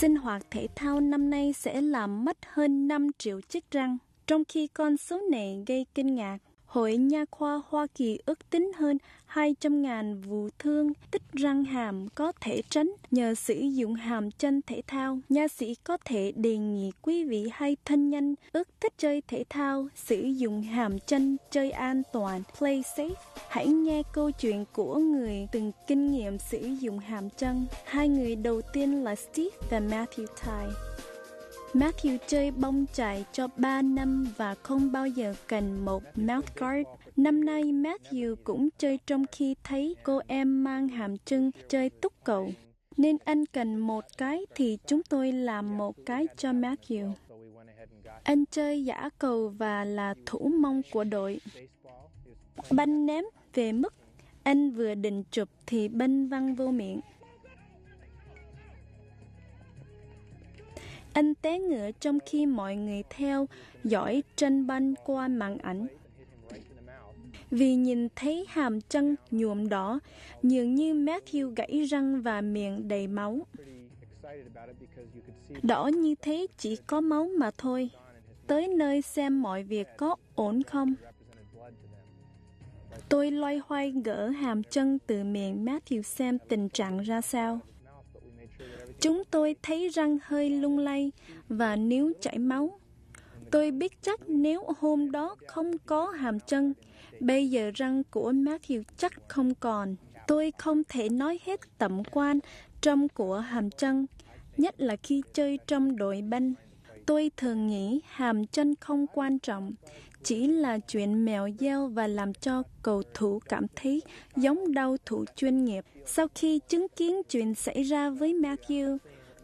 Sinh hoạt thể thao năm nay sẽ làm mất hơn 5 triệu chiếc răng, trong khi con số này gây kinh ngạc. Hội Nha khoa Hoa Kỳ ước tính hơn 200.000 vụ thương tích răng hàm có thể tránh nhờ sử dụng hàm chân thể thao. Nha sĩ có thể đề nghị quý vị hay thân nhân ước thích chơi thể thao, sử dụng hàm chân chơi an toàn, play safe. Hãy nghe câu chuyện của người từng kinh nghiệm sử dụng hàm chân. Hai người đầu tiên là Steve và Matthew Ty. Matthew chơi bông chạy cho 3 năm và không bao giờ cần một mouthguard. Năm nay Matthew cũng chơi trong khi thấy cô em mang hàm chân chơi túc cầu. Nên anh cần một cái thì chúng tôi làm một cái cho Matthew. Anh chơi giả cầu và là thủ mông của đội. Banh ném về mức, anh vừa định chụp thì banh văng vô miệng. Anh té ngựa trong khi mọi người theo dõi tranh banh qua màn ảnh. Vì nhìn thấy hàm chân nhuộm đỏ, dường như Matthew gãy răng và miệng đầy máu. Đỏ như thế chỉ có máu mà thôi. Tới nơi xem mọi việc có ổn không. Tôi loay hoay gỡ hàm chân từ miệng Matthew xem tình trạng ra sao. Chúng tôi thấy răng hơi lung lay và níu chảy máu. Tôi biết chắc nếu hôm đó không có hàm chân, bây giờ răng của Matthew chắc không còn. Tôi không thể nói hết tầm quan trong của hàm chân, nhất là khi chơi trong đội banh. Tôi thường nghĩ hàm chân không quan trọng, chỉ là chuyện mèo gieo và làm cho cầu thủ cảm thấy giống đau thủ chuyên nghiệp. Sau khi chứng kiến chuyện xảy ra với Matthew,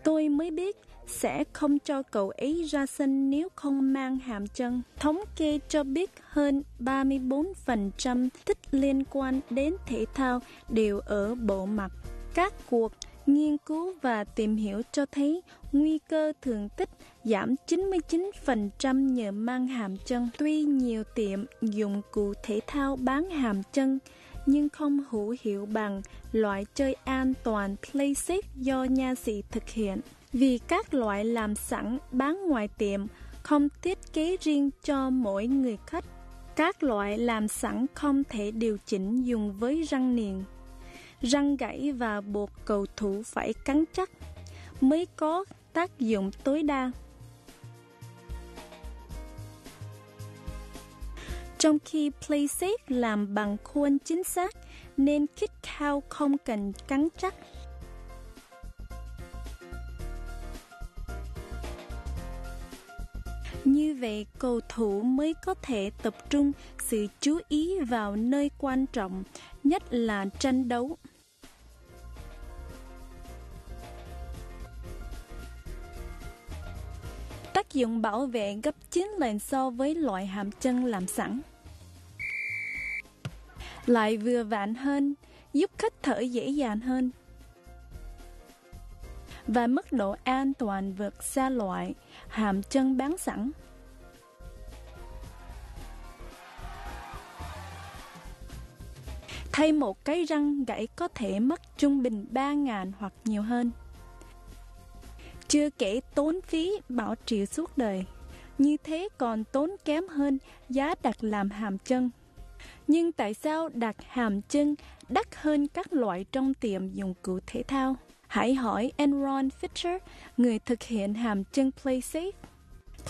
tôi mới biết sẽ không cho cậu ấy ra sân nếu không mang hàm chân. Thống kê cho biết hơn 34% tích liên quan đến thể thao đều ở bộ mặt. Các cuộc nghiên cứu và tìm hiểu cho thấy nguy cơ thường tích giảm 99% nhờ mang hàm chân. Tuy nhiều tiệm dụng cụ thể thao bán hàm chân, nhưng không hữu hiệu bằng loại chơi an toàn PlaySafe do nha sĩ thực hiện. Vì các loại làm sẵn bán ngoài tiệm không thiết kế riêng cho mỗi người khách. Các loại làm sẵn không thể điều chỉnh dùng với răng niền. Răng gãy và buộc cầu thủ phải cắn chắc mới có tác dụng tối đa. Trong khi PlaySafe làm bằng khuôn chính xác, nên kick out không cần cắn chắc. Như vậy, cầu thủ mới có thể tập trung sự chú ý vào nơi quan trọng, nhất là tranh đấu. Dụng bảo vệ gấp 9 lần so với loại hàm chân làm sẵn. Lại vừa vặn hơn, giúp khách thở dễ dàng hơn. Và mức độ an toàn vượt xa loại hàm chân bán sẵn. Thay một cái răng gãy có thể mất trung bình 3.000 hoặc nhiều hơn. Chưa kể tốn phí bảo trì suốt đời. Như thế còn tốn kém hơn giá đặt làm hàm chân. Nhưng tại sao đặt hàm chân đắt hơn các loại trong tiệm dụng cụ thể thao? Hãy hỏi Enron Fisher, người thực hiện hàm chân PlaySafe.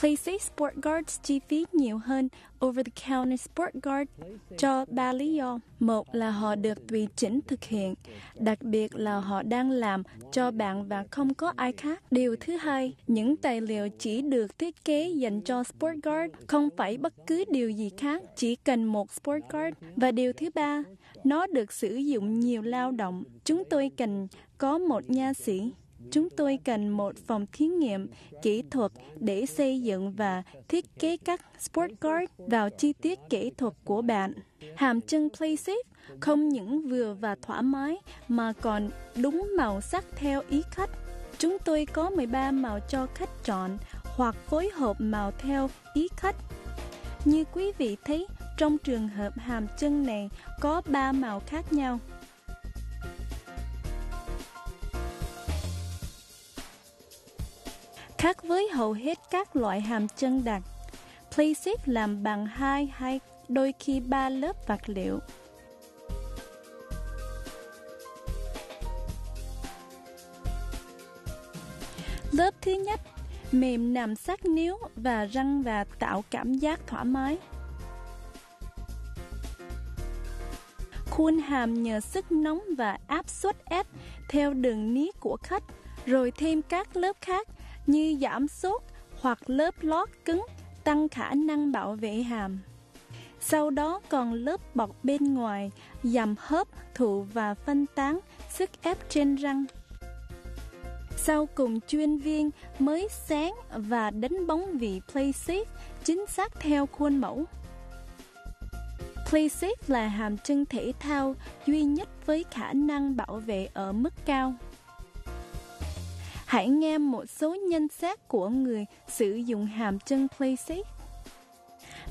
Placey Sport Guards chi phí nhiều hơn over-the-counter Sport Guard cho ba lý do. Một là họ được tùy chỉnh thực hiện, đặc biệt là họ đang làm cho bạn và không có ai khác. Điều thứ hai, những tài liệu chỉ được thiết kế dành cho Sport Guard, không phải bất cứ điều gì khác, chỉ cần một Sport Guard. Và điều thứ ba, nó được sử dụng nhiều lao động. Chúng tôi cần có một nha sĩ chúng tôi cần một phòng thí nghiệm kỹ thuật để xây dựng và thiết kế các sport guard vào chi tiết kỹ thuật của bạn. Hàm chân PlaySafe không những vừa và thoải mái mà còn đúng màu sắc theo ý khách. Chúng tôi có 13 màu cho khách chọn hoặc phối hợp màu theo ý khách. Như quý vị thấy, trong trường hợp hàm chân này có 3 màu khác nhau. Khác với hầu hết các loại hàm chân đặc, Playsafe làm bằng hai hay đôi khi ba lớp vật liệu. Lớp thứ nhất, mềm nằm sát níu và răng và tạo cảm giác thoải mái. Khuôn hàm nhờ sức nóng và áp suất ép theo đường ní của khách, rồi thêm các lớp khác như giảm sốt hoặc lớp lót cứng tăng khả năng bảo vệ hàm. Sau đó còn lớp bọc bên ngoài giảm hớp, thụ và phân tán sức ép trên răng. Sau cùng chuyên viên mới sáng và đánh bóng vị PlaySafe chính xác theo khuôn mẫu. PlaySafe là hàm chân thể thao duy nhất với khả năng bảo vệ ở mức cao. Hãy nghe một số nhân xét của người sử dụng hàm chân PlaySafe.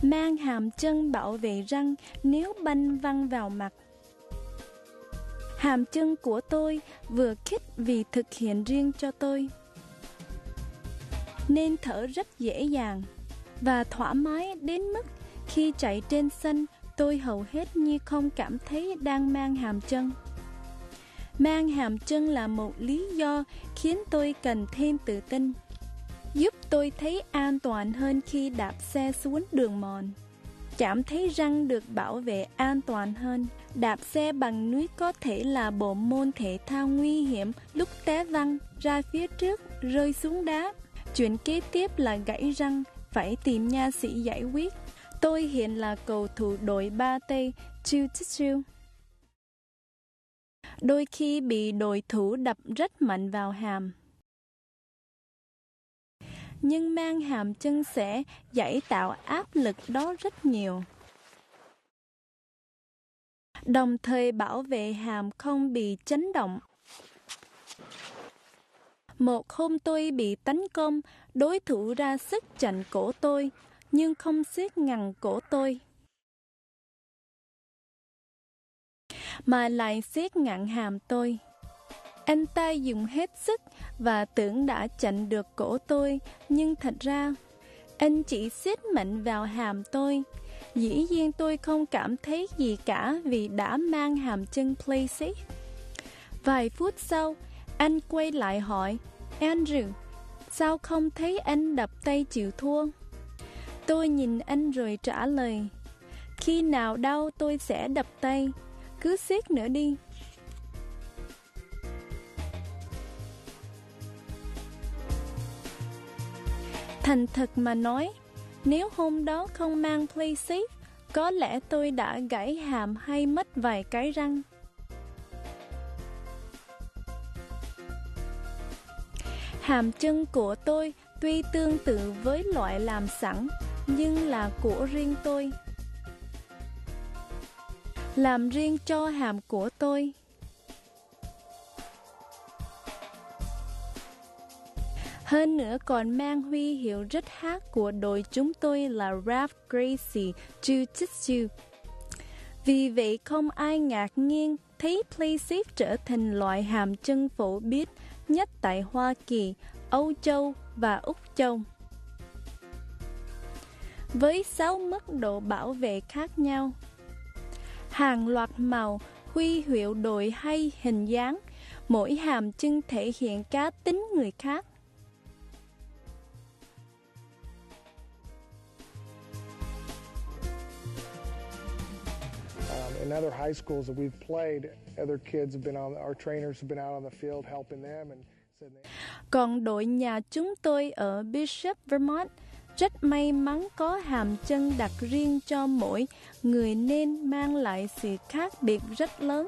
Mang hàm chân bảo vệ răng nếu banh văng vào mặt. Hàm chân của tôi vừa khít vì thực hiện riêng cho tôi. Nên thở rất dễ dàng và thoải mái đến mức khi chạy trên sân, tôi hầu hết như không cảm thấy đang mang hàm chân. Mang hàm chân là một lý do khiến tôi cần thêm tự tin, giúp tôi thấy an toàn hơn khi đạp xe xuống đường mòn. Cảm thấy răng được bảo vệ an toàn hơn. Đạp xe bằng núi có thể là bộ môn thể thao nguy hiểm lúc té văng ra phía trước, rơi xuống đá. Chuyện kế tiếp là gãy răng, phải tìm nha sĩ giải quyết. Tôi hiện là cầu thủ đội ba tây chiu chiu Đôi khi bị đối thủ đập rất mạnh vào hàm. Nhưng mang hàm chân sẽ giải tạo áp lực đó rất nhiều. Đồng thời bảo vệ hàm không bị chấn động. Một hôm tôi bị tấn công, đối thủ ra sức chặn cổ tôi, nhưng không siết ngăn cổ tôi. Mà lại siết ngặn hàm tôi. Anh ta dùng hết sức và tưởng đã chặn được cổ tôi, nhưng thật ra anh chỉ siết mạnh vào hàm tôi. Dĩ nhiên tôi không cảm thấy gì cả vì đã mang hàm chân playset. Vài phút sau, anh quay lại hỏi, Andrew, sao không thấy anh đập tay chịu thua? Tôi nhìn anh rồi trả lời Khi nào đau tôi sẽ đập tay cứ siết nữa đi Thành thật mà nói, Nếu hôm đó không mang PlaySafe Có lẽ tôi đã gãy hàm hay mất vài cái răng Hàm chân của tôi tuy tương tự với loại làm sẵn, nhưng là của riêng tôi. Làm riêng cho hàm của tôi. Hơn nữa còn mang huy hiệu rất hát của đội chúng tôi là Ralph Gracie Jiu-Jitsu. Vì vậy không ai ngạc nhiên thấy PlaySafe trở thành loại hàm chân phổ biến nhất tại Hoa Kỳ, Âu Châu và Úc Châu với 6 mức độ bảo vệ khác nhau. Hàng loạt màu, huy hiệu đội hay hình dáng, mỗi hàm chân thể hiện cá tính người khác. Um, in other high schools that we've played, other kids have been on, our trainers have been out on the field helping them and Còn đội nhà chúng tôi ở Bishop, Vermont, rất may mắn có hàm chân đặc riêng cho mỗi người nên mang lại sự khác biệt rất lớn.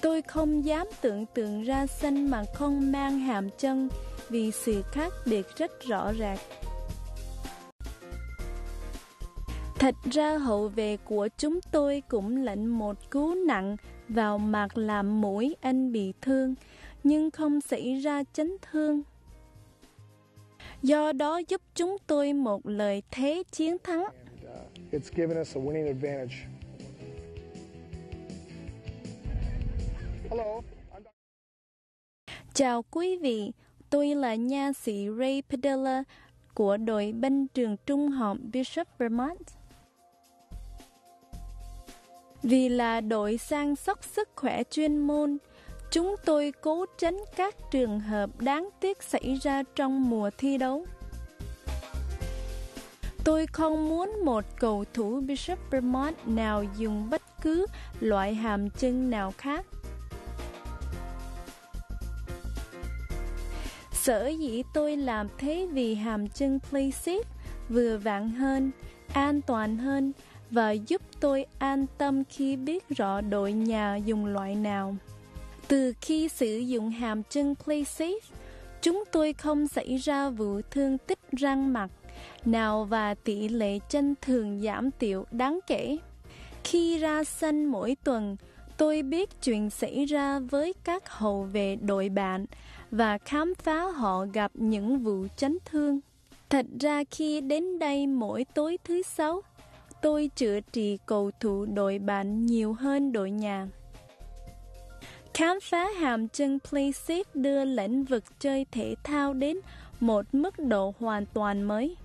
Tôi không dám tưởng tượng ra xanh mà không mang hàm chân vì sự khác biệt rất rõ ràng. Thật ra hậu vệ của chúng tôi cũng lệnh một cú nặng vào mặt làm mũi anh bị thương, nhưng không xảy ra chấn thương. Do đó giúp chúng tôi một lời thế chiến thắng. Chào quý vị, tôi là nha sĩ Ray Padilla của đội binh trường trung học Bishop Vermont. Vì là đội sang sóc sức khỏe chuyên môn, chúng tôi cố tránh các trường hợp đáng tiếc xảy ra trong mùa thi đấu. Tôi không muốn một cầu thủ Bishop Vermont nào dùng bất cứ loại hàm chân nào khác. Sở dĩ tôi làm thế vì hàm chân Placid vừa vặn hơn, an toàn hơn và giúp tôi an tâm khi biết rõ đội nhà dùng loại nào. Từ khi sử dụng hàm chân PlaySafe, chúng tôi không xảy ra vụ thương tích răng mặt nào và tỷ lệ chân thường giảm tiểu đáng kể. Khi ra sân mỗi tuần, tôi biết chuyện xảy ra với các hậu vệ đội bạn và khám phá họ gặp những vụ chấn thương. Thật ra khi đến đây mỗi tối thứ sáu, tôi chữa trị cầu thủ đội bạn nhiều hơn đội nhà. Khám phá hàm chân playset đưa lĩnh vực chơi thể thao đến một mức độ hoàn toàn mới.